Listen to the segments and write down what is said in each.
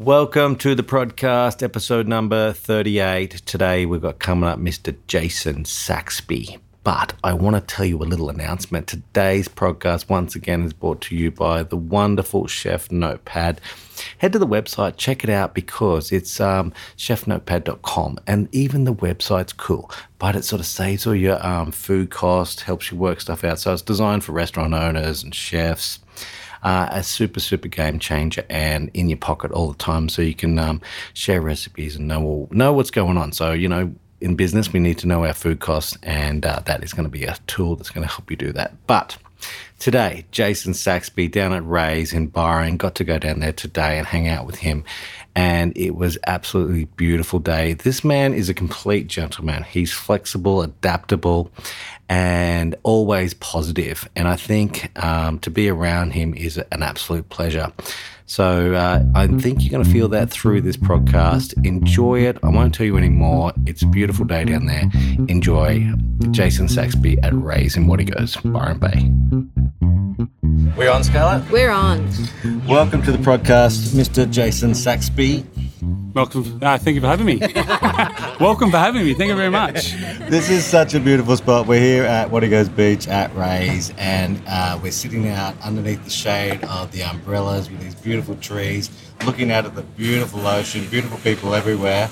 Welcome to the podcast, episode number 38. Today we've got coming up Mr. Jason Saxby. But I want to tell you a little announcement. Today's podcast, once again, is brought to you by the wonderful Chef Notepad. Head to the website, check it out because it's um, chefnotepad.com and even the website's cool, but it sort of saves all your um, food cost, helps you work stuff out. So it's designed for restaurant owners and chefs uh, a super, super game changer and in your pocket all the time so you can um, share recipes and know, all, know what's going on. So, you know, in business, we need to know our food costs, and uh, that is going to be a tool that's going to help you do that. But today, Jason Saxby down at Raes in Byron got to go down there today and hang out with him. And it was absolutely beautiful day. This man is a complete gentleman. He's flexible, adaptable, and always positive. And I think um, to be around him is an absolute pleasure. So uh, I think you're going to feel that through this podcast. Enjoy it. I won't tell you any more. It's a beautiful day down there. Enjoy. Jason Saxby at Raes in Wategos, Byron Bay. We're on, Scarlett. We're on. Welcome to the podcast, Mr. Jason Saxby. Welcome. Uh, thank you for having me. Welcome for having me. Thank you very much. This is such a beautiful spot. We're here at Wategos Beach at Raes, and uh, we're sitting out underneath the shade of the umbrellas with these beautiful trees, looking out at the beautiful ocean, beautiful people everywhere.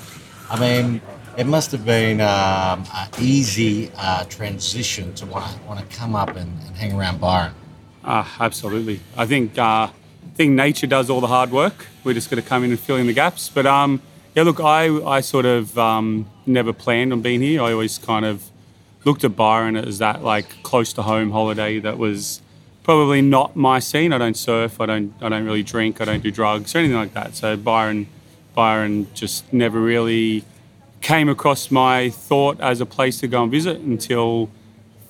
I mean, it must have been um, an easy uh, transition to want to want to come up and, and hang around Byron. Uh, absolutely. I think uh, I think nature does all the hard work. We're just going to come in and fill in the gaps. But um, yeah, look, I I sort of um, never planned on being here. I always kind of looked at Byron as that like close to home holiday that was probably not my scene. I don't surf. I don't. I don't really drink. I don't do drugs or anything like that. So Byron, Byron just never really came across my thought as a place to go and visit until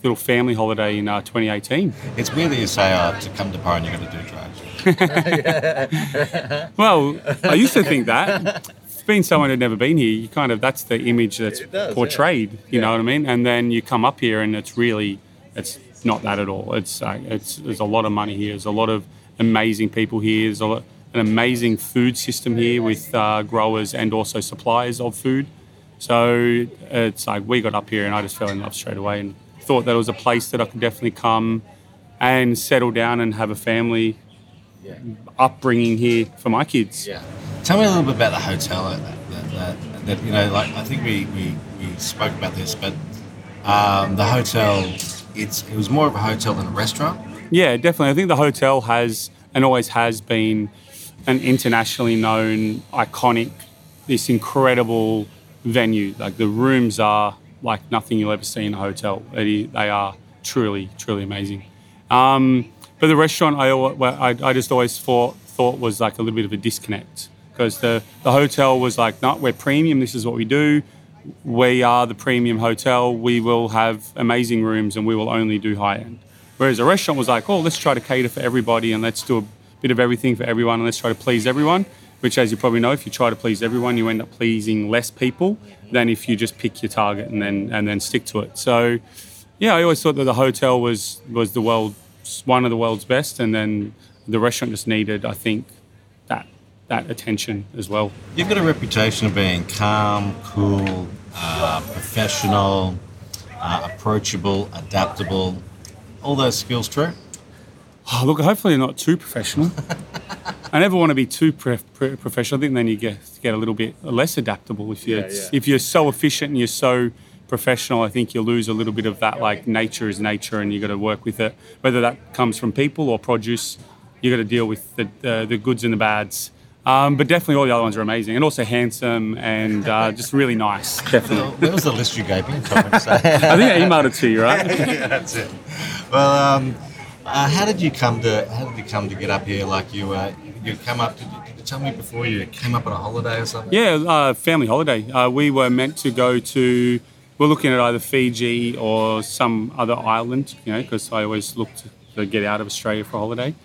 little family holiday in uh, 2018. It's weird that you say, oh, to come to Byron, you're going to do drugs. well, I used to think that. Being someone who'd never been here, you kind of that's the image that's does, portrayed. yeah. You Yeah. know what I mean? And then you come up here, and it's really, it's not that at all. It's uh, it's there's a lot of money here. There's a lot of amazing people here. There's a lot, an amazing food system here with uh, growers and also suppliers of food. So it's like we got up here, and I just fell in love straight away, and thought that it was a place that I could definitely come and settle down and have a family Yeah. upbringing here for my kids. Yeah. Tell me a little bit about the hotel. That, that, that, that you know, like I think we, we, we spoke about this, but um, the hotel, it's it was more of a hotel than a restaurant. Yeah, definitely. I think the hotel has and always has been an internationally known, iconic, this incredible venue. Like the rooms are like nothing you'll ever see in a hotel. They are truly, truly amazing. Um, but the restaurant, I, I, I just always thought thought was like a little bit of a disconnect because the the hotel was like, no, we're premium. This is what we do. We are the premium hotel. We will have amazing rooms and we will only do high end. Whereas a restaurant was like, oh, let's try to cater for everybody and let's do a bit of everything for everyone and let's try to please everyone. Which, as you probably know, if you try to please everyone, you end up pleasing less people than if you just pick your target and then and then stick to it. So, yeah, I always thought that the hotel was was the world one of the world's best, and then the restaurant just needed, I think, that that attention as well. You've got a reputation of being calm, cool, uh, professional, uh, approachable, adaptable. All those skills true. Oh, look, hopefully not too professional. I never want to be too pre- pre- professional. I think then you get get a little bit less adaptable. If you are if you're so efficient and you're so professional, I think you lose a little bit of that. Like nature is nature, and you got to work with it. Whether that comes from people or produce, you got to deal with the uh, the goods and the bads. Um, but definitely, all the other ones are amazing, and also handsome and uh, just really nice. Definitely. Where was the list you gave me? Sorry to say. I think I emailed it to you, right? yeah, that's it. Well, um, uh, how did you come to how did you come to get up here? Like you, uh, you come up. Did you, you tell me before you came up on a holiday or something? Yeah, uh, family holiday. Uh, we were meant to go to. We're looking at either Fiji or some other island, you know, because I always look to, to get out of Australia for a holiday.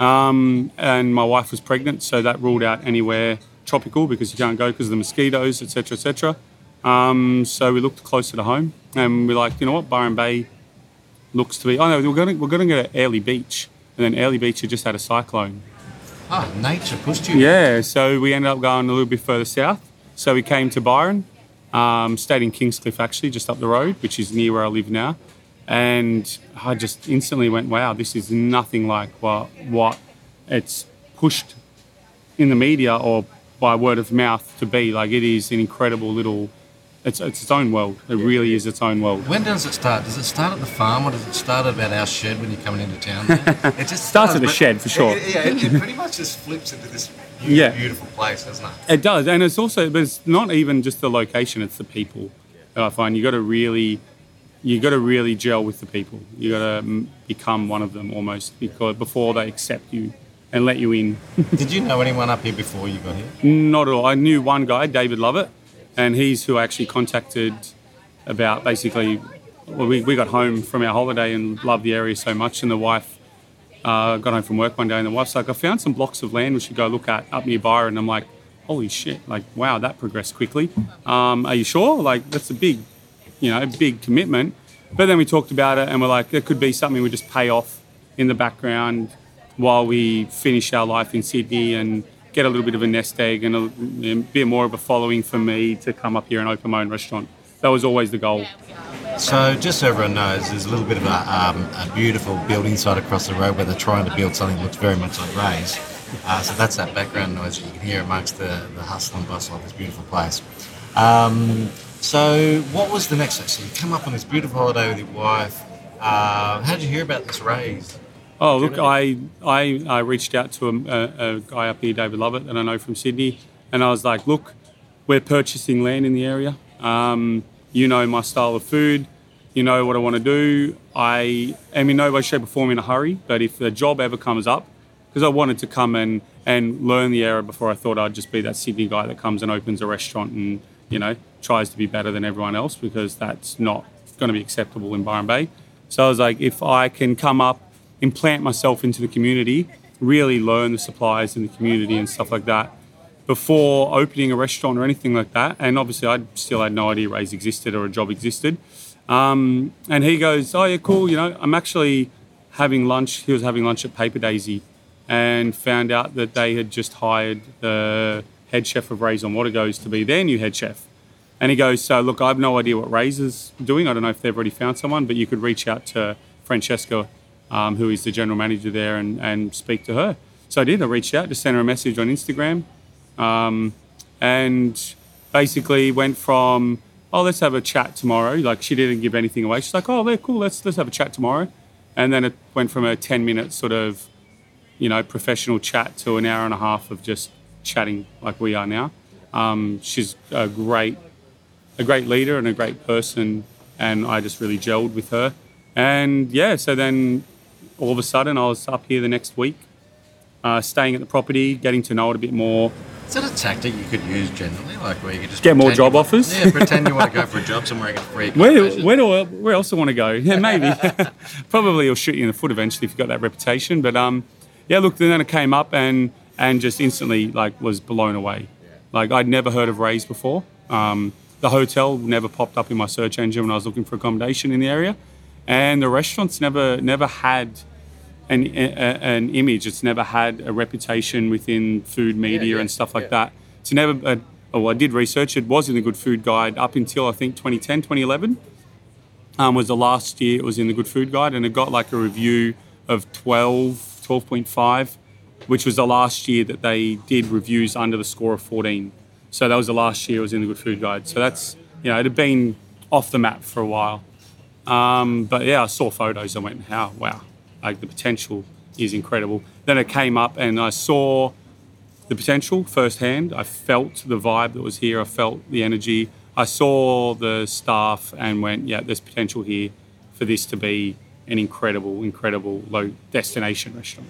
Um, and my wife was pregnant, so that ruled out anywhere tropical because you can't go because of the mosquitoes, etc., etc. Um, so we looked closer to home, and we're like, you know what, Byron Bay looks to be. Oh no, we're going to we're going to go to Airlie Beach, and then Airlie Beach had just had a cyclone, Oh, nature pushed you. Yeah, so we ended up going a little bit further south. So we came to Byron, um, stayed in Kingscliff actually, just up the road, which is near where I live now. And I just instantly went, wow, this is nothing like what, what it's pushed in the media or by word of mouth to be. Like it is an incredible little it's, it's its own world. It really is its own world. When does it start? Does it start at the farm or does it start about our shed when you're coming into town? it just starts at the shed for sure. It, yeah, it, it, pretty much just flips into this beautiful, yeah. beautiful place, doesn't it? It does, and it's also, but it's not even just the location; it's the people. That I find you got to really, you got to really gel with the people. You got to mm, become one of them almost because before they accept you and let you in. Did you know anyone up here before you got here? Not at all. I knew one guy, David Lovett and he's who I actually contacted about basically. Well, we, we got home from our holiday and loved the area so much, and the wife uh, got home from work one day, and the wife's like, "I found some blocks of land we should go look at up near Byron." And I'm like, "Holy shit! Like, wow, that progressed quickly. Um, are you sure? Like, that's a big, you know, big commitment." But then we talked about it, and we're like, it could be something we just pay off in the background while we finish our life in Sydney and get a little bit of a nest egg and a, a bit more of a following for me to come up here and open my own restaurant. That was always the goal. So, just so everyone knows, there's a little bit of a, um, a, beautiful building site across the road where they're trying to build something that looks very much like Raes. Uh, so that's that background noise that you can hear amongst the, the hustle and bustle of this beautiful place. Um, so, what was the next step? So, you come up on this beautiful holiday with your wife. Uh, how did you hear about this Raes? Oh, look, I, I, I reached out to a, a, a, guy up here, David Lovett, that I know from Sydney, and I was like, look, we're purchasing land in the area. Um, you know my style of food. You know what I want to do. I am in no way, shape, or form in a hurry, but if the job ever comes up, because I wanted to come and, and learn the area before I thought I'd just be that Sydney guy that comes and opens a restaurant and, you know, tries to be better than everyone else because that's not going to be acceptable in Byron Bay. So I was like, if I can come up implant myself into the community, really learn the suppliers in the community and stuff like that before opening a restaurant or anything like that. And obviously, I still had no idea Raes existed or a job existed. Um, and he goes, "Oh yeah, cool. You know, I'm actually having lunch. He was having lunch at Paper Daisy, and found out that they had just hired the head chef of Raes on Wategos to be their new head chef. And he goes, "So look, I have no idea what Raes is doing. I don't know if they've already found someone, but you could reach out to Francesca um, who is the general manager there, and, and speak to her. So I did. I reached out, just sent her a message on Instagram, um, and basically went from oh let's have a chat tomorrow. Like she didn't give anything away. She's like oh they're cool. Let's let's have a chat tomorrow, and then it went from a ten minute sort of you know professional chat to an hour and a half of just chatting like we are now. Um, she's a great a great leader and a great person, and I just really gelled with her. And yeah, so then all of a sudden I was up here the next week, uh, staying at the property, getting to know it a bit more. Is that a tactic you could use generally, like where you could just get more job offers? Yeah, pretend you want to go for a job somewhere and get free. Where, where do I, where else do I want to go? Yeah, maybe. Probably it'll shoot you in the foot eventually if you've got that reputation. But um, yeah, look, then it came up and and just instantly like was blown away. Like I'd never heard of Raes before. Um, the hotel never popped up in my search engine when I was looking for accommodation in the area and the restaurant's never never had an, a, an image. It's never had a reputation within food media yeah, yeah, and stuff like yeah. that. It's never. A, oh, I did research. It was in the Good Food Guide up until I think 2010, 2011. Um, was the last year it was in the Good Food Guide, and it got like a review of 12, 12.5, which was the last year that they did reviews under the score of 14. So that was the last year it was in the Good Food Guide. So that's you know it had been off the map for a while. Um, but yeah, I saw photos and went, how, wow, like the potential is incredible. Then it came up and I saw the potential firsthand. I felt the vibe that was here. I felt the energy. I saw the staff and went, yeah, there's potential here for this to be an incredible, incredible low destination restaurant.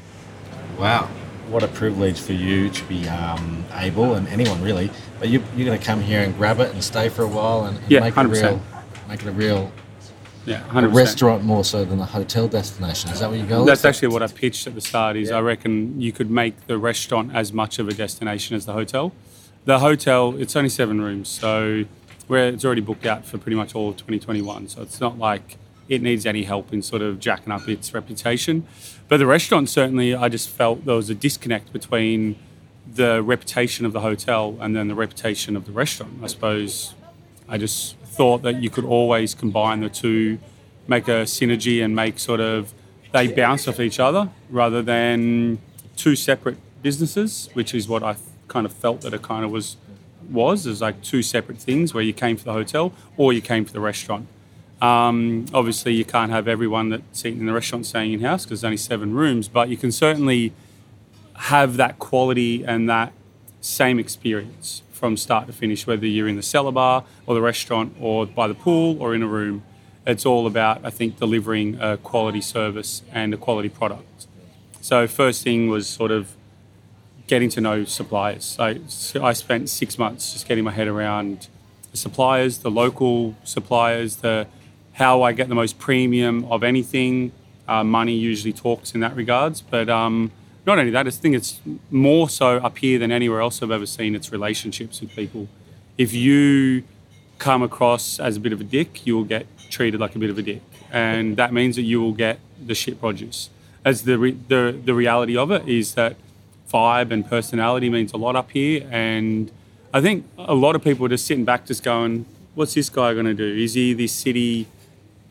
Wow. What a privilege for you to be um, able, and anyone really, but you, are going to come here and grab it and stay for a while and, and yeah, make, it a real, make it a real yeah, 100%. a restaurant more so than a hotel destination. Is that what you go? That's actually what I pitched at the start. Is yeah. I reckon you could make the restaurant as much of a destination as the hotel. The hotel, it's only seven rooms, so where it's already booked out for pretty much all of 2021. So it's not like it needs any help in sort of jacking up its reputation. But the restaurant certainly, I just felt there was a disconnect between the reputation of the hotel and then the reputation of the restaurant. I suppose I just thought that you could always combine the two, make a synergy and make sort of they bounce off each other rather than two separate businesses, which is what I kind of felt that it kind of was was as like two separate things where you came for the hotel or you came for the restaurant. Um, obviously, you can't have everyone that's eating in the restaurant staying in house because there's only seven rooms, but you can certainly have that quality and that same experience from start to finish, whether you're in the cellar bar or the restaurant or by the pool or in a room. It's all about, I think, delivering a quality service and a quality product. So, first thing was sort of getting to know suppliers. I, I spent six months just getting my head around the suppliers, the local suppliers, the how I get the most premium of anything. Uh, money usually talks in that regards, but um, not only that, I think it's more so up here than anywhere else I've ever seen. It's relationships with people. If you come across as a bit of a dick, you will get treated like a bit of a dick, and that means that you will get the shit produce. As the re- the the reality of it is that vibe and personality means a lot up here, and I think a lot of people are just sitting back, just going, "What's this guy going to do? Is he this city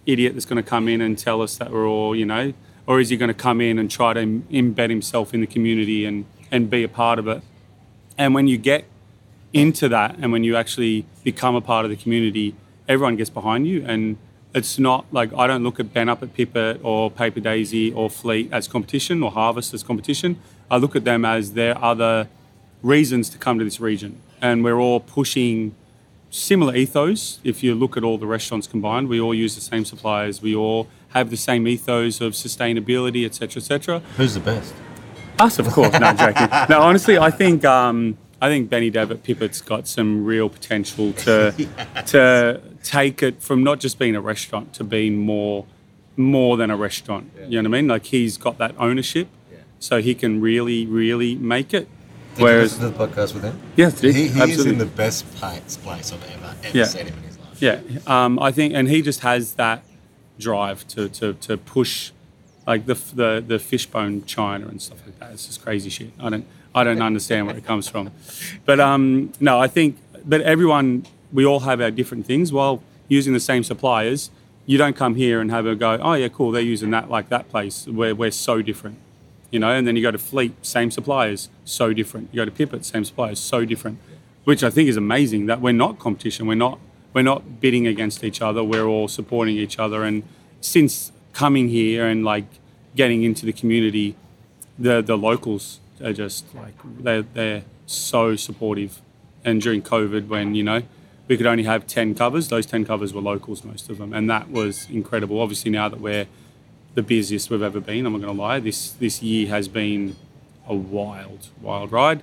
idiot that's going to come in and tell us that we're all, you know, or is he going to come in and try to embed himself in the community and, and be a part of it? And when you get into that and when you actually become a part of the community, everyone gets behind you. And it's not like I don't look at Ben up at Pipit or Paper Daisy or Fleet as competition or Harvest as competition. I look at them as their other reasons to come to this region. And we're all pushing similar ethos. If you look at all the restaurants combined, we all use the same suppliers. We all have the same ethos of sustainability, etc., etc. Who's the best? Us, of course. no, joking. No, honestly, I think um, I think Benny David Pipit's got some real potential to yes. to take it from not just being a restaurant to being more more than a restaurant. Yeah. You know what I mean? Like he's got that ownership, yeah. so he can really, really make it. Did Whereas, you listen to the podcast with him? Yes, he, he is in the best place, place I've ever, ever yeah. seen him in his life. Yeah, um, I think, and he just has that drive to, to, to push, like the, the the fishbone china and stuff like that. It's just crazy shit. I don't I don't understand where it comes from, but um, no, I think, but everyone, we all have our different things. While using the same suppliers, you don't come here and have a go. Oh yeah, cool. They're using that like that place. Where we're so different you know, and then you go to Fleet, same suppliers, so different. You go to Pipit, same suppliers, so different, which I think is amazing that we're not competition. We're not we're not bidding against each other. We're all supporting each other. And since coming here and like getting into the community, the the locals are just like they're they're so supportive. And during COVID, when you know we could only have ten covers, those ten covers were locals, most of them, and that was incredible. Obviously, now that we're the busiest we've ever been. I'm not going to lie. This this year has been a wild, wild ride.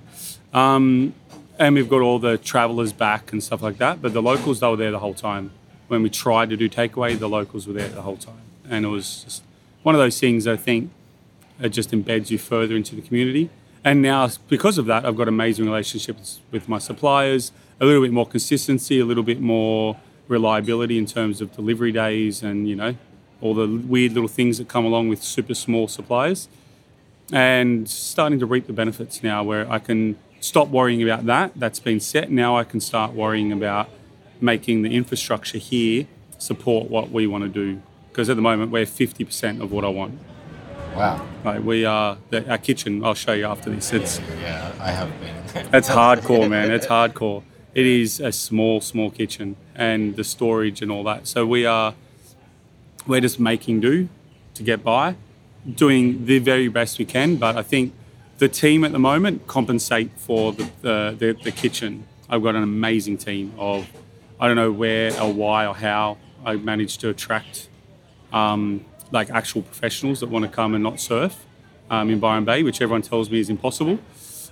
Um, and we've got all the travellers back and stuff like that. But the locals, they were there the whole time. When we tried to do takeaway, the locals were there the whole time. And it was just one of those things I think it just embeds you further into the community. And now, because of that, I've got amazing relationships with my suppliers, a little bit more consistency, a little bit more reliability in terms of delivery days and, you know, all the weird little things that come along with super small suppliers, and starting to reap the benefits now where I can stop worrying about that. That's been set. Now I can start worrying about making the infrastructure here support what we want to do. Because at the moment, we're 50% of what I want. Wow. Like we are, the, our kitchen, I'll show you after this. It's, yeah, yeah I have been. it's hardcore, man. It's hardcore. It is a small, small kitchen and the storage and all that. So we are we're just making do to get by, doing the very best we can. But I think the team at the moment compensate for the, the, the, the kitchen. I've got an amazing team of, I don't know where or why or how I managed to attract um, like actual professionals that want to come and not surf um, in Byron Bay, which everyone tells me is impossible.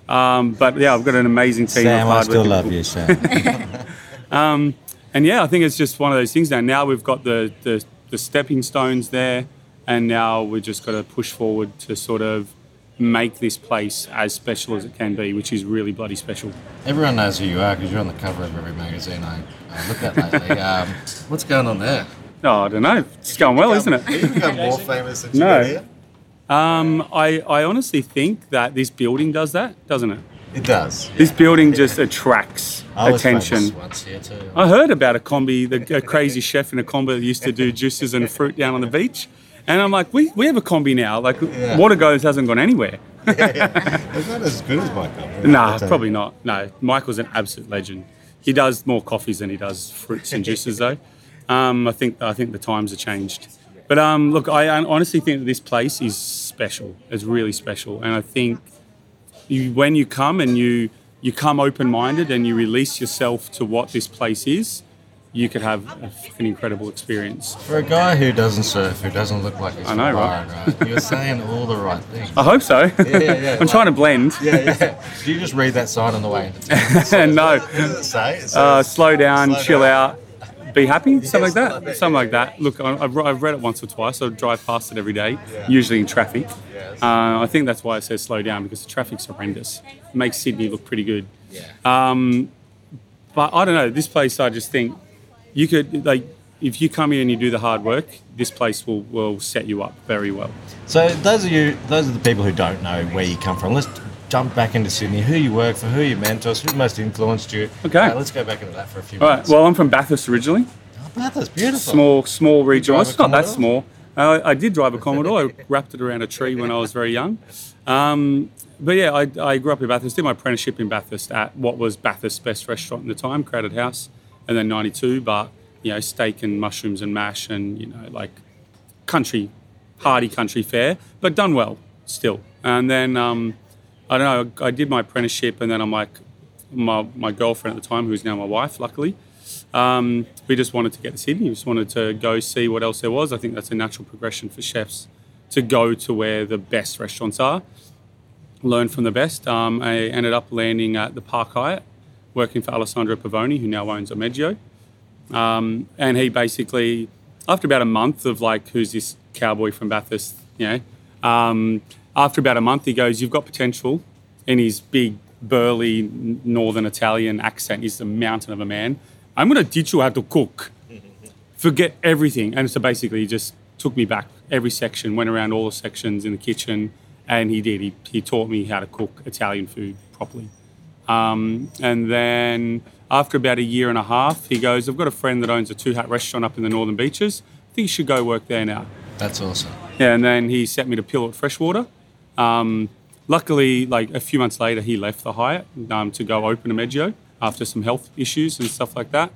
Um, but yeah, I've got an amazing team. Sam, I still love you, Sam. um, and yeah, I think it's just one of those things now. Now we've got the, the the stepping stones there, and now we've just got to push forward to sort of make this place as special as it can be, which is really bloody special. Everyone knows who you are because you're on the cover of every magazine I, I look at lately. um, what's going on there? Oh, I don't know. It's going well, isn't it? You've become more famous since No. you here. Um, I, I honestly think that this building does that, doesn't it? It does. This building just attracts I attention. famous once here too. I heard about a combi, the a crazy chef in a combi that used to do juices and fruit down on the beach. And I'm like, we, we have a combi now. Like, Yeah. Wategos hasn't gone anywhere. It's not as good as my company. Nah, probably not. No, Michael's an absolute legend. He does more coffees than he does fruits and juices, though. Um, I think I think the times have changed. But um, look, I honestly think that this place is special. It's really special, and I think you, when you come and you you come open-minded and you release yourself to what this place is, you could have a fucking incredible experience. For a guy who doesn't surf, who doesn't look like he's I know, right? Right? You're saying all the right things. I hope so. yeah, yeah, I'm like- trying to blend. Yeah, yeah. Do you just read that sign on the way no. What does it say? It says, uh, slow down, Slow chill down. out, be happy, something like that. Something yeah, like that. Look, I've, I've read it once or twice. I drive past it every day, usually in traffic. Uh, I think that's why it says slow down because the traffic's horrendous. It makes Sydney look pretty good. Yeah. Um, but I don't know. This place, I just think you could like if you come here and you do the hard work, this place will, will set you up very well. So those are you. Those are the people who don't know where you come from. Let's jump back into Sydney. Who you work for? Who your mentors? Who most influenced you? Okay. Uh, let's go back into that for a few All right. minutes. Well, I'm from Bathurst originally. oh, Bathurst, beautiful. small small region. It's not that small. Uh, I did drive a Commodore. I wrapped it around a tree when I was very young. Um, but yeah, I, I grew up in Bathurst. Did my apprenticeship in Bathurst at what was Bathurst's best restaurant at the time, Crowded House, and then '92. But you know, steak and mushrooms and mash, and you know, like country, hearty country fare, but done well still. And then um, I don't know. I did my apprenticeship, and then I'm like, my my girlfriend at the time, who's now my wife, luckily. Um, we just wanted to get to Sydney. We just wanted to go see what else there was. I think that's a natural progression for chefs to go to where the best restaurants are, learn from the best. Um, I ended up landing at the Park Hyatt, working for Alessandro Pavoni, who now owns Ormeggio. Um, and he basically, after about a month of like, who's this cowboy from Bathurst, you know, um, after about a month, he goes, You've got potential in his big, burly northern Italian accent. He's a mountain of a man. I'm going to teach you how to cook. Forget everything. And so basically, he just took me back every section, went around all the sections in the kitchen, and he did. He, he taught me how to cook Italian food properly. Um, and then after about a year and a half, he goes, I've got a friend that owns a two hat restaurant up in the Northern Beaches. I think you should go work there now. That's awesome. Yeah, and then he sent me to Pilu at Freshwater. Um, luckily, like a few months later, he left the Hyatt um, to go open Ormeggio after some health issues and stuff like that.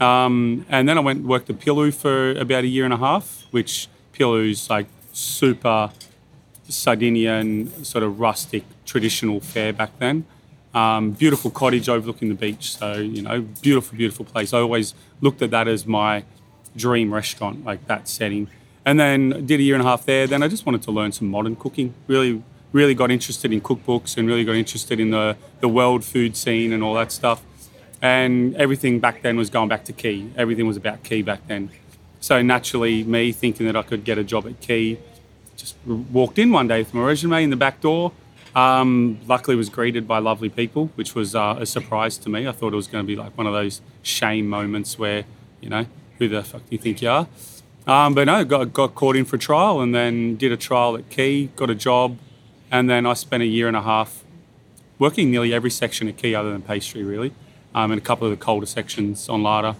Um, and then I went and worked at Pilu for about a year and a half, which Pilu's like super Sardinian, sort of rustic, traditional fare back then. Um, beautiful cottage overlooking the beach. So, you know, beautiful, beautiful place. I always looked at that as my dream restaurant, like that setting. And then did a year and a half there. Then I just wanted to learn some modern cooking. Really, really got interested in cookbooks and really got interested in the, the world food scene and all that stuff. And everything back then was going back to Quay. Everything was about Quay back then. So naturally, me thinking that I could get a job at Quay, just walked in one day with my resume in the back door. Um, luckily, was greeted by lovely people, which was uh, a surprise to me. I thought it was going to be like one of those shame moments where, you know, who the fuck do you think you are? Um, but no, got, got caught in for a trial and then did a trial at Quay, got a job, and then I spent a year and a half working nearly every section at Quay other than pastry, really, um, and a couple of the colder sections on Larder.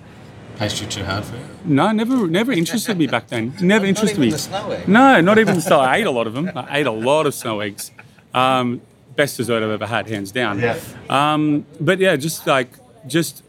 Pastry too hard for you? No, never, never interested me back then. Never interested even me. the snow egg? No, not even the snow. I ate a lot of them. I ate a lot of snow eggs. Um, best dessert I've ever had, hands down. Yeah. Um, but yeah, just like just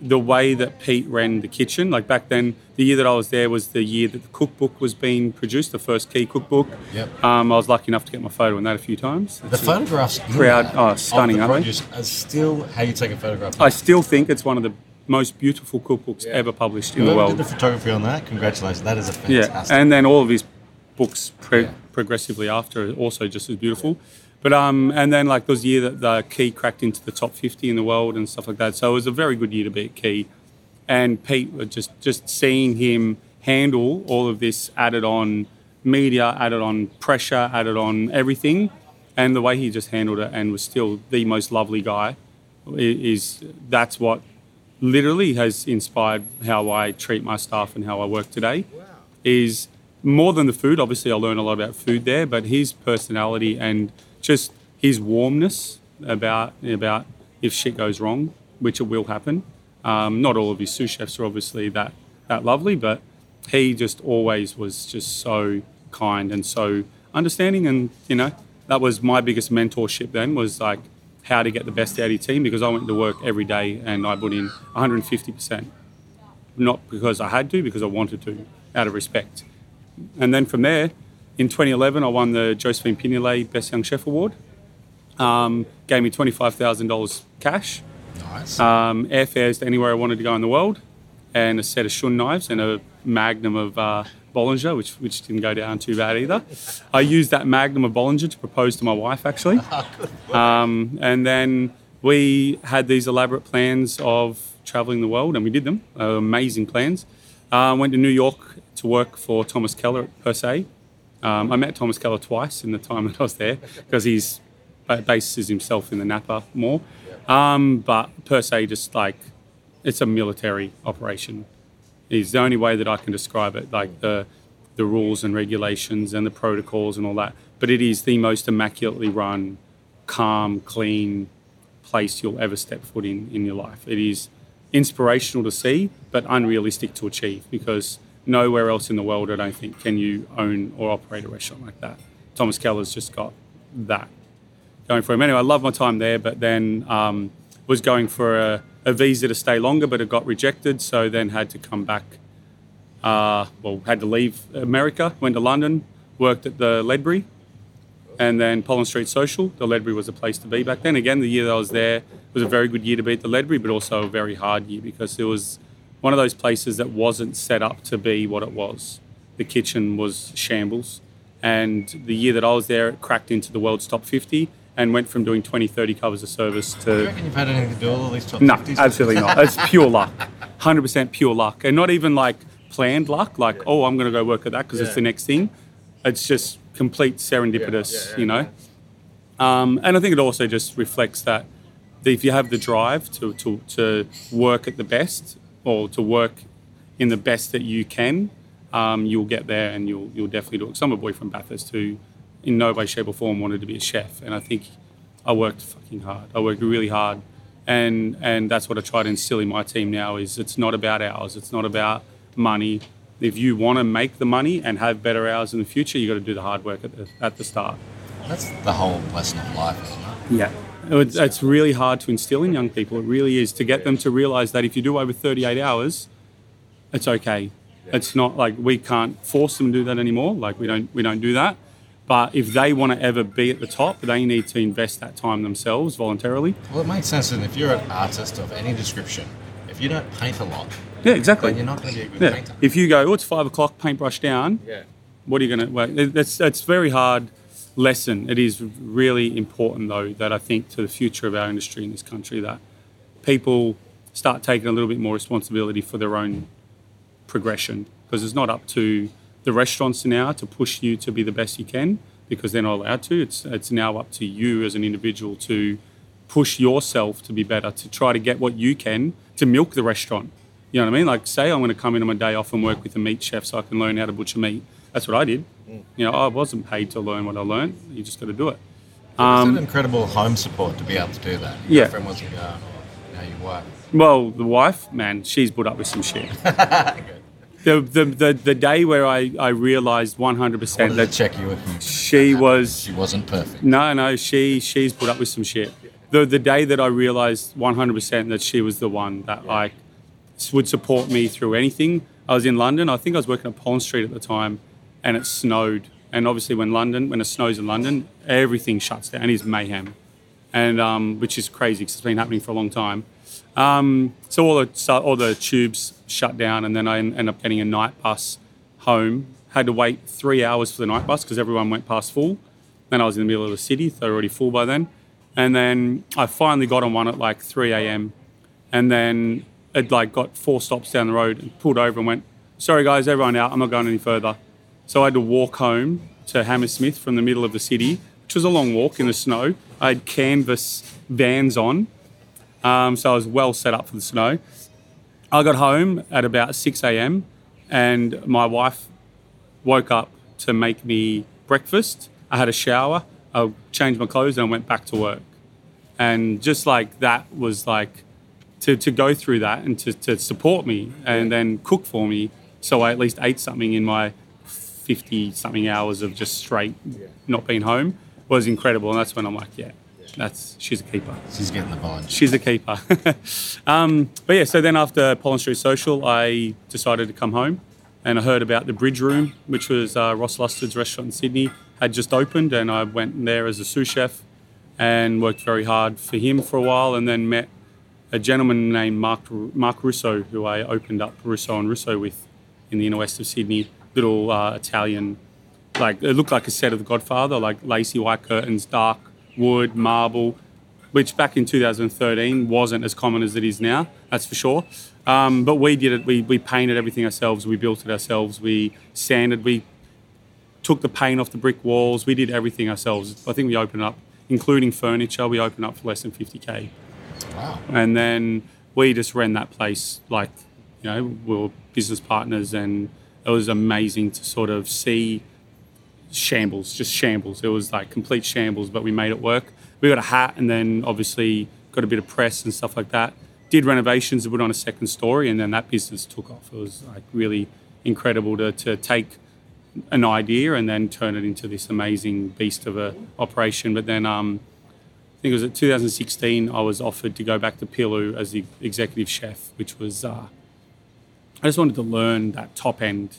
the way that Pete ran the kitchen. Like back then, the year that I was there was the year that the cookbook was being produced, the first Quay cookbook. Yep. Um, I was lucky enough to get my photo in that a few times. The photographs that oh, stunning, aren't they? still how you take a photograph. I still think it's one of the most beautiful cookbooks ever published in the world. did the photography on that, congratulations. That is a Yeah, fantastic. and then all of his books pre- Yeah. progressively after are also just as beautiful. But um, and then like there was year that the Quay cracked into the top 50 in the world and stuff like that. So it was a very good year to be at Quay. And Pete, just just seeing him handle all of this added on media, added on pressure, added on everything, and the way he just handled it and was still the most lovely guy is that's what literally has inspired how I treat my staff and how I work today. Is more than the food. Obviously, I learn a lot about food there, but his personality and just his warmness about about if shit goes wrong, which it will happen. Um, not all of his sous chefs are obviously that that lovely, but he just always was just so kind and so understanding. And you know, that was my biggest mentorship. Then was like how to get the best out of your team because I went to work every day and I put in 150 percent, not because I had to, because I wanted to, out of respect. And then from there, in 2011, I won the Josephine Pignolet Best Young Chef Award. Um, gave me $25,000 cash, Nice. um, airfares to anywhere I wanted to go in the world, and a set of Shun knives and a magnum of uh, Bollinger, which, which didn't go down too bad either. I used that magnum of Bollinger to propose to my wife, actually. Um, and then we had these elaborate plans of traveling the world, and we did them. Uh, amazing plans. Uh, went to New York to work for Thomas Keller at Per se. Um, I met Thomas Keller twice in the time that I was there because he's bases himself in the Napa more. Um, but Per se, just like it's a military operation. Is the only way that I can describe it. Like the the rules and regulations and the protocols and all that. But it is the most immaculately run, calm, clean place you'll ever step foot in in your life. It is inspirational to see, but unrealistic to achieve because nowhere else in the world, I don't think, can you own or operate a restaurant like that. Thomas Keller's just got that going for him. Anyway, I love my time there, but then um, was going for a, a visa to stay longer, but it got rejected, so then had to come back. Uh, well, had to leave America, went to London, worked at the Ledbury, and then Pollen Street Social. The Ledbury was a place to be back then. Again, the year that I was there was a very good year to be at the Ledbury, but also a very hard year because it was one of those places that wasn't set up to be what it was. The kitchen was shambles. And the year that I was there, it cracked into the world's top 50 and went from doing 20, 30 covers of service Do you to reckon you've had anything to do with all these top no, 50s? absolutely not. It's pure luck, hundred percent pure luck, and not even like planned luck. Like, oh, I'm going to go work at that because it's the next thing. It's just complete serendipitous, you know. Um, and I think it also just reflects that if you have the drive to, to, to work at the best or to work in the best that you can, um, you'll get there and you'll you'll definitely do it. I'm a boy from Bathurst who, in no way, shape, or form, wanted to be a chef, and I think I worked fucking hard. I worked really hard, and and that's what I try to instill in my team now. Is it's not about hours. It's not about money. If you want to make the money and have better hours in the future, you got to do the hard work at the at the start. That's the whole lesson of life, isn't it? Yeah. Oh, it's, it's really hard to instill in young people. It really is to get them to realize that if you do over 38 hours, it's okay. It's not like we can't force them to do that anymore. Like we don't we don't do that. But if they want to ever be at the top, they need to invest that time themselves voluntarily. Well, it makes sense. And if you're an artist of any description, if you don't paint a lot, Yeah, exactly. then you're not going to be a good Yeah. painter. If you go, oh, it's five o'clock, paintbrush down. Yeah. What are you going to? Well, that's that's very hard lesson. It is really important though that I think to the future of our industry in this country that people start taking a little bit more responsibility for their own progression because it's not up to the restaurants now to push you to be the best you can because they're not allowed to. It's it's now up to you as an individual to push yourself to be better, to try to get what you can to milk the restaurant. You know what I mean? Like say I'm going to come in on my day off and work with a meat chef so I can learn how to butcher meat. That's what I did. You know, I wasn't paid to learn what I learned. You just got to do it. it's an incredible home support to be able to do that. Your Um, Yeah. girlfriend wasn't going, or how you work. Well, the wife, man, she's put up with some shit. the, the, the, the day where I, I realized 100% Wanted that check you if she was she wasn't perfect. No, no, she she's put up with some shit. The the day that I realized 100% that she was the one that like would support me through anything. I was in London. I think I was working at Pollen Street at the time, and it snowed. And obviously, when London, when it snows in London, everything shuts down. And it's mayhem, and um, which is crazy because it's been happening for a long time. Um, so all the all the tubes shut down, and then I en- ended up getting a night bus home. Had to wait three hours for the night bus because everyone went past full. Then I was in the middle of the city, so they were already full by then. And then I finally got on one at like 3 a.m. And then it like got four stops down the road and pulled over and went, sorry guys, everyone out, I'm not going any further. So I had to walk home to Hammersmith from the middle of the city, which was a long walk in the snow. I had canvas vans on, um, so I was well set up for the snow. I got home at about 6 a.m. and my wife woke up to make me breakfast. I had a shower, I changed my clothes, and I went back to work. And just like that was like to, to go through that and to, to support me and then cook for me. So I at least ate something in my 50 something hours of just straight not being home was incredible. And that's when I'm like, yeah, that's she's a keeper. She's getting the bond. She's a keeper. um, but yeah, so then after Pollen Street Social, I decided to come home and I heard about the Bridge Room, which was uh, Ross Lusted's restaurant in Sydney, had just opened, and I went there as a sous chef and worked very hard for him for a while, and then met a gentleman named Mark Mark Russo, who I opened up Russo and Russo with in the inner west of Sydney. Little uh, Italian, like it looked like a set of The Godfather, like lacy white curtains, dark wood, marble, which back in 2013 wasn't as common as it is now. That's for sure. Um, but we did it. We, we painted everything ourselves. We built it ourselves. We sanded. We took the paint off the brick walls. We did everything ourselves. I think we opened up, including furniture. We opened up for less than 50k. Wow. And then we just ran that place like, you know, we were business partners, and it was amazing to sort of see shambles, just shambles. It was like complete shambles, but we made it work. We got a hat, and then obviously got a bit of press and stuff like that did renovations and put on a second story, and then that business took off. It was like really incredible to, to take an idea and then turn it into this amazing beast of a operation. But then um, I think it was at 2016 I was offered to go back to Pilu as the executive chef, which was uh, I just wanted to learn that top end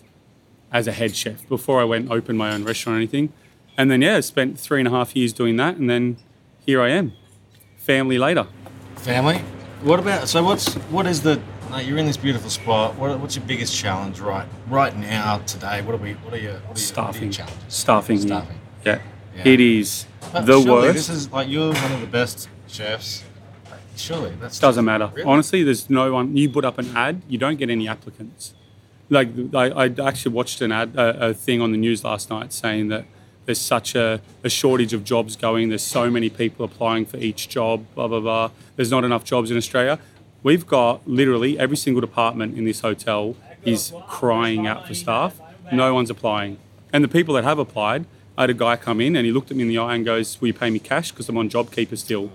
as a head chef before I went and opened my own restaurant or anything. And then yeah, I spent three and a half years doing that, and then here I am, family later. Family? What about so? What's what is the? Like, you're in this beautiful spot. What, what's your biggest challenge right right now today? What are we? What are your, what are your, Staffing. What are your challenges? Staffing. Staffing. Yeah. Yeah. It is But the surely worst. This is like you're one of the best chefs. Surely that's Doesn't matter. Really? Honestly, there's no one. You put up an ad, you don't get any applicants. Like I, I actually watched an ad, a, a thing on the news last night saying that there's such a, a shortage of jobs going. There's so many people applying for each job. Blah blah blah. There's not enough jobs in Australia. We've got literally every single department in this hotel is crying out for staff. No one's applying, and the people that have applied. I had a guy come in and he looked at me in the eye and goes, "Will you pay me cash? Because I'm on JobKeeper still."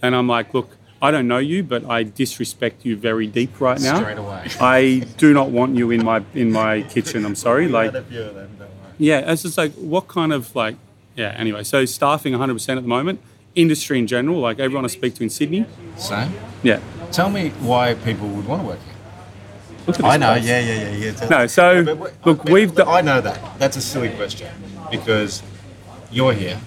And I'm like, look, I don't know you, but I disrespect you very deep right now. Straight away. I do not want you in my in my kitchen. I'm sorry. Like, a few of them, don't worry. yeah, it's just like what kind of like, yeah. Anyway, so staffing 100 percent at the moment. Industry in general, like everyone I speak to in Sydney, Same. yeah. Tell me why people would want to work here. Look at I know. place. Yeah, yeah, yeah, yeah. Tell- No, so But look, but- we've. I know that. That's a silly question because you're here.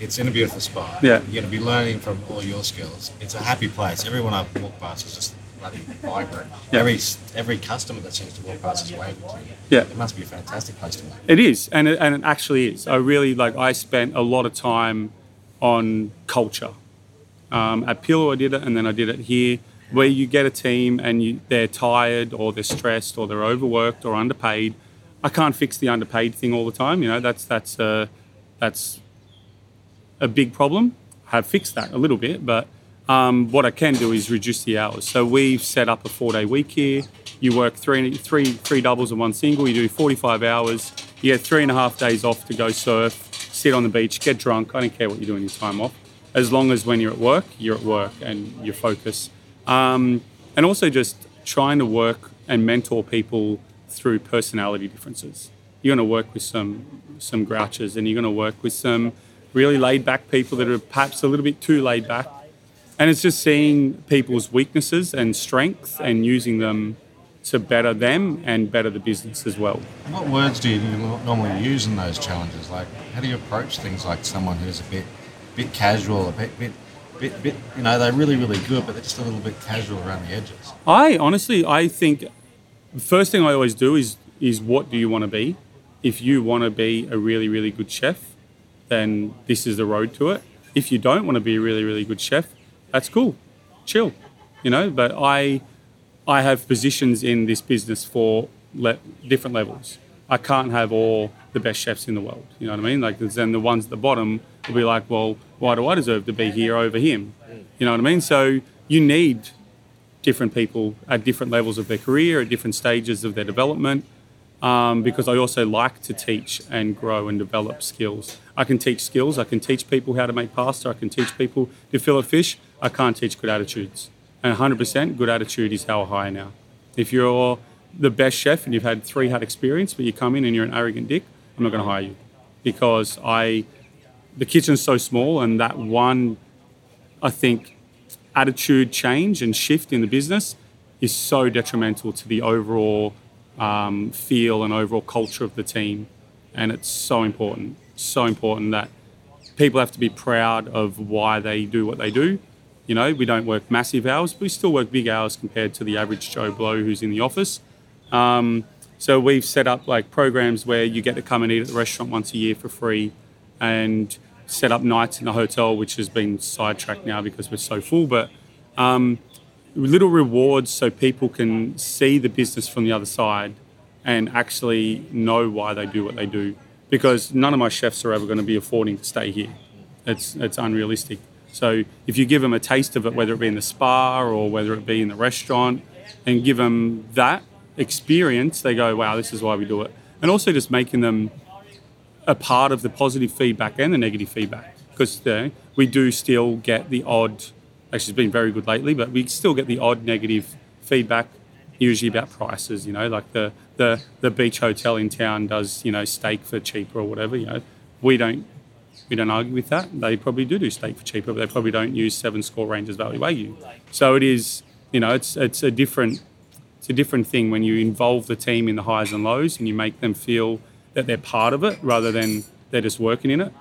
It's in a beautiful spot. Yeah. You're going to be learning from all your skills. It's a happy place. Everyone I walk past is just bloody vibrant. Yeah. Every every customer that seems to walk past is waving to you. Yeah. It must be a fantastic place to work. It is, and it, and it actually is. I really like. I spent a lot of time on culture. Um, at Pilu, I did it, and then I did it here, where you get a team and you, they're tired or they're stressed or they're overworked or underpaid. I can't fix the underpaid thing all the time. You know, that's that's uh, that's a big problem. I have fixed that a little bit, but um, what I can do is reduce the hours. So we've set up a four-day week here. You work three, three, three doubles and one single. You do 45 hours. You get three and a half days off to go surf, sit on the beach, get drunk. I don't care what you do in your time off, as long as when you're at work, you're at work and you focus. Um, and also just trying to work and mentor people through personality differences. You're going to work with some some grouches, and you're going to work with some really laid back people that are perhaps a little bit too laid back. And it's just seeing people's weaknesses and strengths and using them to better them and better the business as well. What words do you normally use in those challenges? Like, how do you approach things like someone who's a bit, bit casual, a bit, bit, bit, bit? You know, they're really, really good, but they're just a little bit casual around the edges. I honestly, I think the first thing I always do is is what do you want to be? If you want to be a really, really good chef, then this is the road to it. If you don't want to be a really, really good chef, that's cool, chill, you know. But I, I have positions in this business for le- different levels. I can't have all the best chefs in the world. You know what I mean? Like then the ones at the bottom will be like, well, why do I deserve to be here over him? You know what I mean? So you need different people at different levels of their career, at different stages of their development. Um, because I also like to teach and grow and develop skills. I can teach skills. I can teach people how to make pasta. I can teach people to fillet fish. I can't teach good attitudes. And 100% good attitude is how I hire now. If you're the best chef and you've had three hat experience, but you come in and you're an arrogant dick, I'm not going to hire you because I, the kitchen's so small and that one, I think, attitude change and shift in the business is so detrimental to the overall um, feel and overall culture of the team. And it's so important, so important that people have to be proud of why they do what they do. You know, we don't work massive hours, but we still work big hours compared to the average Joe Blow who's in the office. Um, so we've set up like programs where you get to come and eat at the restaurant once a year for free and set up nights in the hotel, which has been sidetracked now because we're so full. But um, little rewards so people can see the business from the other side and actually know why they do what they do. Because none of my chefs are ever going to be affording to stay here. It's, it's unrealistic. So if you give them a taste of it, whether it be in the spa or whether it be in the restaurant, and give them that experience, they go, wow, this is why we do it. And also just making them a part of the positive feedback and the negative feedback. Because we do still get the odd actually it's been very good lately, but we still get the odd negative feedback, usually about prices. You know, like the the the beach hotel in town does you know steak for cheaper or whatever. You know, we don't we don't argue with that. They probably do do steak for cheaper, but they probably don't use seven score Rangers Valley Wagyu. So it is you know it's it's a different it's a different thing when you involve the team in the highs and lows and you make them feel that they're part of it rather than they're just working in it.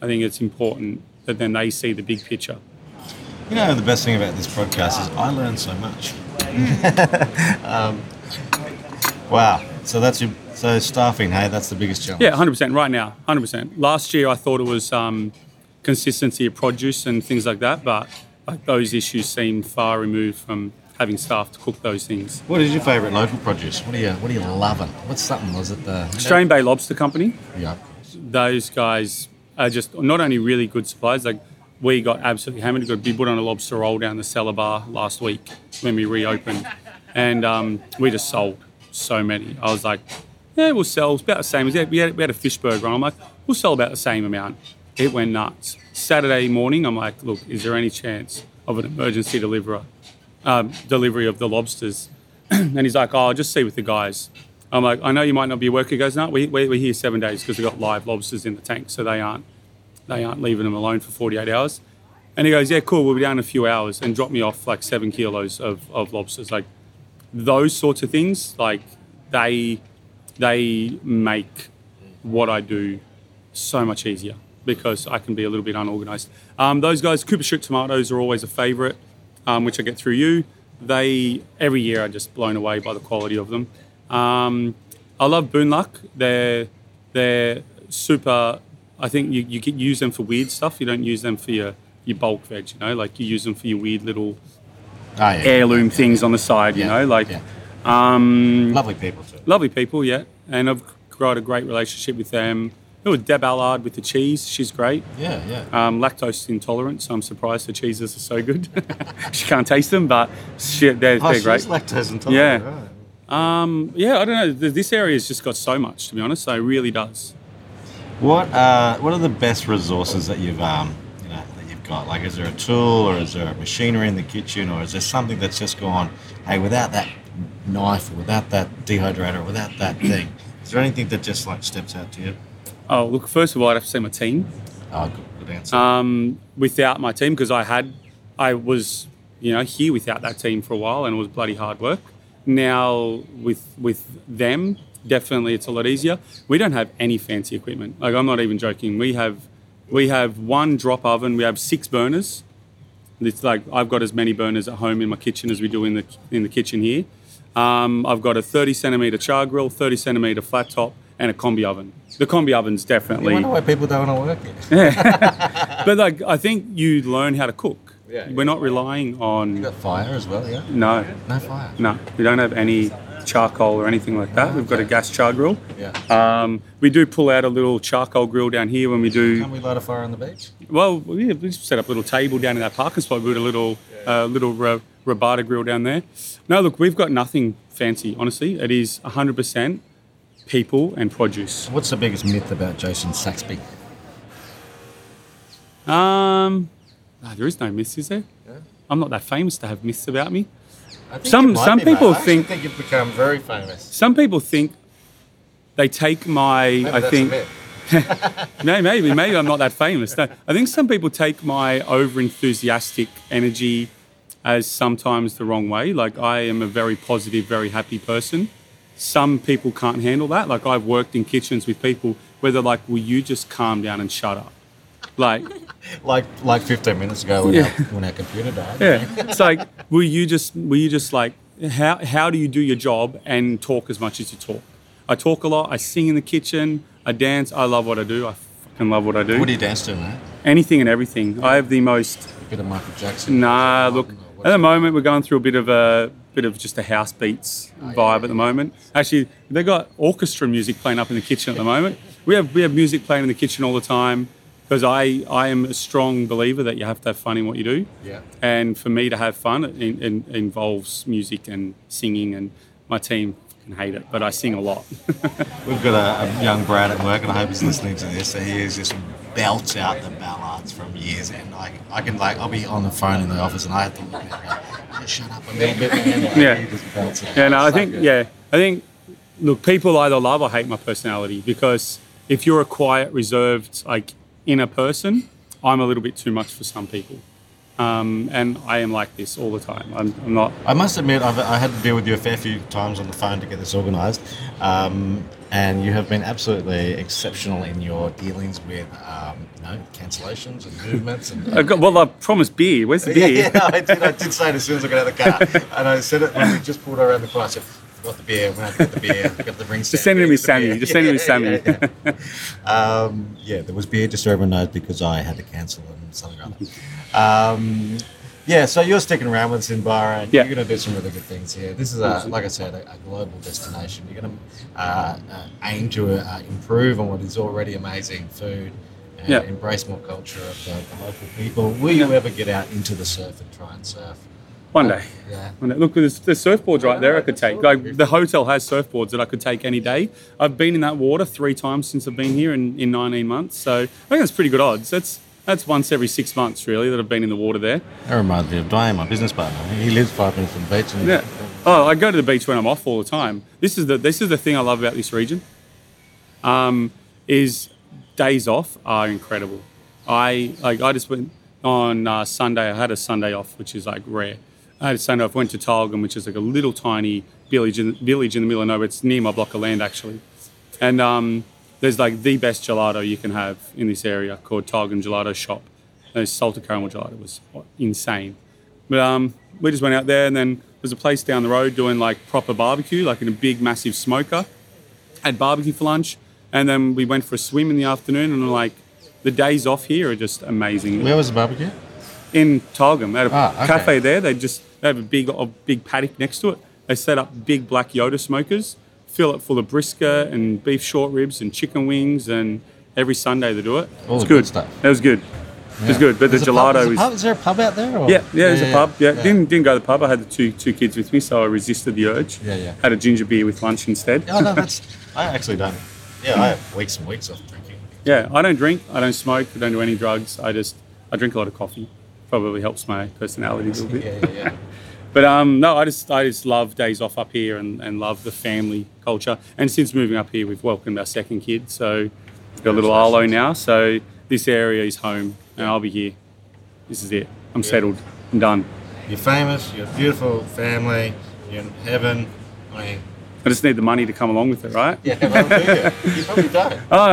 I think it's important that then they see the big picture. You know, the best thing about this podcast is I learn so much. um, wow. So that's your so staffing. Hey, that's the biggest challenge. Yeah, hundred percent. Right now, hundred percent. Last year, I thought it was um, consistency of produce and things like that, but like those issues seem far removed from having staff to cook those things. What is your favourite local produce? What are you What are you loving? What's something? Was it the Australian Bay Lobster Company? Yeah. Those guys are just not only really good suppliers, like we got absolutely hammered. We got big put on a lobster roll down the cellar bar last week when we reopened, and um, we just sold so many. I was like, yeah, we'll sell about the same we had, we had a fish burger. I'm like, we'll sell about the same amount. It went nuts. Saturday morning, I'm like, look, is there any chance of an emergency deliverer, um, delivery of the lobsters? and he's like, oh, I'll just see with the guys. I'm like, I know you might not be working. He goes, no, we, we, we're here seven days because we've got live lobsters in the tank, so they aren't they aren't leaving them alone for 48 hours. And he goes, yeah, cool, we'll be down in a few hours and drop me off like seven kilos of, of lobsters. Like those sorts of things, like they they make what I do so much easier because I can be a little bit unorganized. Um, those guys, Cooper Street tomatoes are always a favorite, um, which I get through you. They every year are just blown away by the quality of them. Um, I love Boon Luck. They're they're super I think you, you can use them for weird stuff. You don't use them for your, your bulk veg, you know, like you use them for your weird little oh, yeah, heirloom yeah, things on the side, you know, like um, lovely people too. Lovely people, yeah. And I've got a great relationship with them. It was Deb Allard with the cheese. She's great. Yeah, yeah. Um, lactose intolerant, so I'm surprised the cheeses are so good. she can't taste them, but she, they're, oh, they're great. lactose intolerant. Yeah. Right. Um, yeah, I don't know. This area has just got so much, to be honest. So it really does. What uh, What are the best resources that you've um, you know that you've got? Like, is there a tool, or is there machinery in the kitchen, or is there something that's just gone? Hey, without that knife, or without that dehydrator, or without that thing, is there anything that just like steps out to you? Oh, look. First of all, I'd have to say my team. Oh, good, good answer. Um, without my team, because I had, I was, you know, here without that team for a while, and it was bloody hard work. Now with with them, definitely it's a lot easier. We don't have any fancy equipment. Like I'm not even joking. We have we have one drop oven. We have six burners. It's like I've got as many burners at home in my kitchen as we do in the in the kitchen here. Um, I've got a 30 centimeter char grill, 30 centimeter flat top, and a combi oven. The combi oven's definitely. I wonder why people don't want to work it. yeah. but like I think you learn how to cook. Yeah, We're not relying on. You got fire as well, yeah? No. No fire. No, we don't have any charcoal or anything like that. We've got a gas char grill. Yeah. Um, we do pull out a little charcoal grill down here when we do. Can we light a fire on the beach? Well, yeah, we just set up a little table down in that parking spot with a little, uh, little uh, Robata Grill down there. No, look, we've got nothing fancy. Honestly, it is 100% people and produce. What's the biggest myth about Jason Saxby? Um, no, there is no myths, is there? Yeah. I'm not that famous to have myths about me. Some- some people I think- think you've become very famous. Some people think they take my. Maybe I that's think. No, maybe, maybe I'm not that famous. No, I think some people take my over enthusiastic energy as sometimes the wrong way. Like I am a very positive, very happy person. Some people can't handle that. Like I've worked in kitchens with people where they're like, "Will you just calm down and shut up?" Like, Like like 15 minutes ago when, Yeah. our, when our computer died. yeah, it's like, will you just, will you just like, how how do you do your job and talk as much as you talk? I talk a lot. I sing in the kitchen. I dance. I love what I do. I fucking love what I do. What do you dance to, man? Anything and everything. I have the most. A bit of Michael Jackson. Nah, look. At the moment, we're going through a bit of a bit of just a house beats oh, vibe at the moment. Actually, they got orchestra music playing up in the kitchen at the moment. We have we have music playing in the kitchen all the time because I I am a strong believer that you have to have fun in what you do. Yeah. And for me to have fun, it, in, in, involves music and singing, and my team can hate it, but I sing a lot. We've got a, a young Brad at work, and I hope he's listening to this. So he is just belts out the ballads from years, and like I can like I'll be on the phone in the office, and I have to look at him. Like, Shut up a little bit. Like, Yeah. He just belts it out. Yeah, no, I think yeah, I think look, people either love or hate my personality because if you're a quiet, reserved, like inner person, I'm a little bit too much for some people, um, and I am like this all the time. I'm, I'm not. I must admit, I've, I had to deal with you a fair few times on the phone to get this organised, um, and you have been absolutely exceptional in your dealings with, um, you know, cancellations and movements. And, I got, well, I promised beer. Where's the yeah, beer? yeah, I did. I did say it as soon as I got out of the car, and I said it when we just pulled around the corner. I said, "Got the beer. Going to get the beer. Got the ring. Just send it to me, Sammy. Just send it to me, Sammy. Yeah, yeah. um, yeah, there was beer. Just knows, because I had to cancel and something. Um, yeah, so you're sticking around with Zinbara, and Yeah. you're going to do some really good things here. This is, a, like I said, a, a global destination. You're going to uh, uh, aim to uh, improve on what is already amazing food and Yeah. embrace more culture of the, the local people. Will you ever get out into the surf and try and surf? One day. Yeah. One day. Look, there's, there's surfboards right there I could take. Like the hotel has surfboards that I could take any day. I've been in that water three times since I've been here in, in 19 months, so I think that's pretty good odds. That's that's once every six months really that I've been in the water there. That reminds me of Dwayne, my business partner. He lives five minutes from the beach. And Yeah. Oh, I go to the beach when I'm off all the time. This is the this is the thing I love about this region. Um, is days off are incredible. I like I just went on uh, Sunday. I had a Sunday off, which is like rare. I had a Sunday off. Went to Tyalgum, which is like a little tiny village in, village in the middle of nowhere. It's near my block of land actually, and um, there's like the best gelato you can have in this area called Tyalgum Gelato Shop. The salted caramel gelato was insane. But um, we just went out there, and then there's a place down the road doing like proper barbecue, like in a big, massive smoker. Had barbecue for lunch, and then we went for a swim in the afternoon. And like, the days off here are just amazing. Where was the barbecue? In Tyalgum, at a Ah, okay. cafe there. They just they have a big, a big paddock next to it. They set up big black Yoder smokers, fill it full of brisket and beef short ribs and chicken wings, and every Sunday they do it. All it's good good stuff. It was good. It was good, but There's the a pub- gelato there's a is. pub- Is there a pub out there? Or? Yeah, yeah, there's a pub. Yeah. didn't didn't go to the pub. I had the two two kids with me, so I resisted the urge. Yeah, yeah. Had a ginger beer with lunch instead. Oh, no, that's. I actually don't. Yeah, I have weeks and weeks of drinking. Yeah, I don't drink. I don't smoke. I don't do any drugs. I just I drink a lot of coffee. Probably helps my personality a little bit. Yeah, yeah, yeah. But um, no, I just I just love days off up here and, and love the family culture. And since moving up here, we've welcomed our second kid, so we've got a little Arlo now. So this area is home, and I'll be here. This is it. I'm settled. I'm done. You're famous. You're a beautiful family. You're in heaven. I mean, I just need the money to come along with it, right? yeah, well, do you? You probably don't. Oh,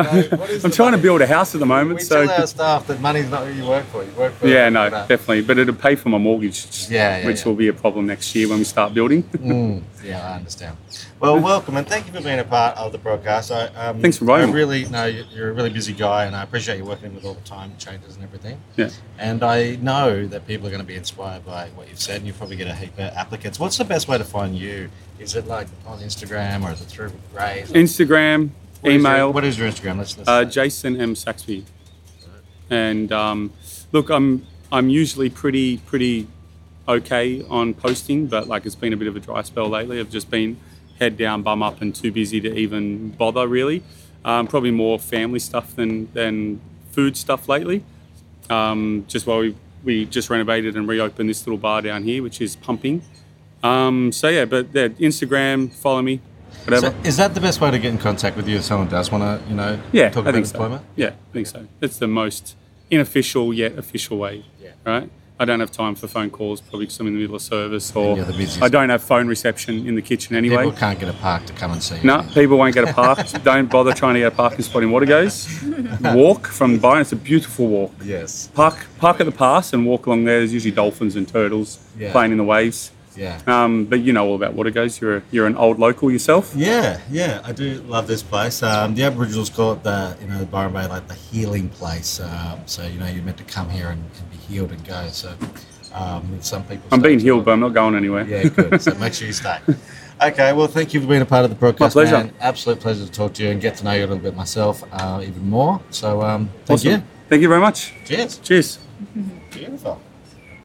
is I'm trying to build a house at the moment, We so tell our staff that money's not who you work for. You work for. yeah, no, definitely. But it'll pay for my mortgage, Yeah, yeah, which yeah. will be a problem next year when we start building. Mm, yeah, I understand. Well, welcome and thank you for being a part of the broadcast. I, um, Thanks for inviting I me. really know you- you're a really busy guy, and I appreciate you working with all the time changes and everything. yeah. And I know that people are going to be inspired by what you've said, and you'll probably get a heap of applicants. What's the best way to find you? Is it like on Instagram or is it through Raes? Instagram, What is your- email. what is your Instagram? Let's, let's Uh, Jason M Saxby. And um, look, I'm I'm usually pretty pretty okay on posting, but like it's been a bit of a dry spell lately. I've just been head down, bum up, and too busy to even bother really. Um, probably more family stuff than than food stuff lately. Um, just while we we just renovated and reopened this little bar down here, which is pumping. Um, so yeah, but yeah, Instagram, follow me, whatever. So is that the best way to get in contact with you if someone does want to, you know, yeah, talk I about think so. employment? Yeah, I think so. It's the most unofficial yet official way. Yeah. Right. I don't have time for phone calls, probably because I'm in the middle of service, or you're the busiest. I don't have phone reception in the kitchen anyway. People can't get a park to come and see you. No, people won't get a park. don't bother trying to get a parking spot in Wategos. Walk from Byron. It's a beautiful walk. Yes. Park, park at the pass and walk along there. There's usually dolphins and turtles Yeah. playing in the waves. Yeah. Um, but you know all about Wategos. You're a, you're an old local yourself. Yeah, yeah, I do love this place. Um, the Aboriginals call it the, you know, the Byron Bay like the healing place. Um, so you know, you're meant to come here and, and be healed and go. So um, some people. I'm being healed, but I'm not going anywhere. Yeah, good. So make sure you stay. Okay, well, thank you for being a part of the broadcast. My pleasure. Man. Absolute pleasure to talk to you and get to know you a little bit myself, uh, even more. So, um, thank Awesome. you. Thank you very much. Cheers. Cheers. Beautiful.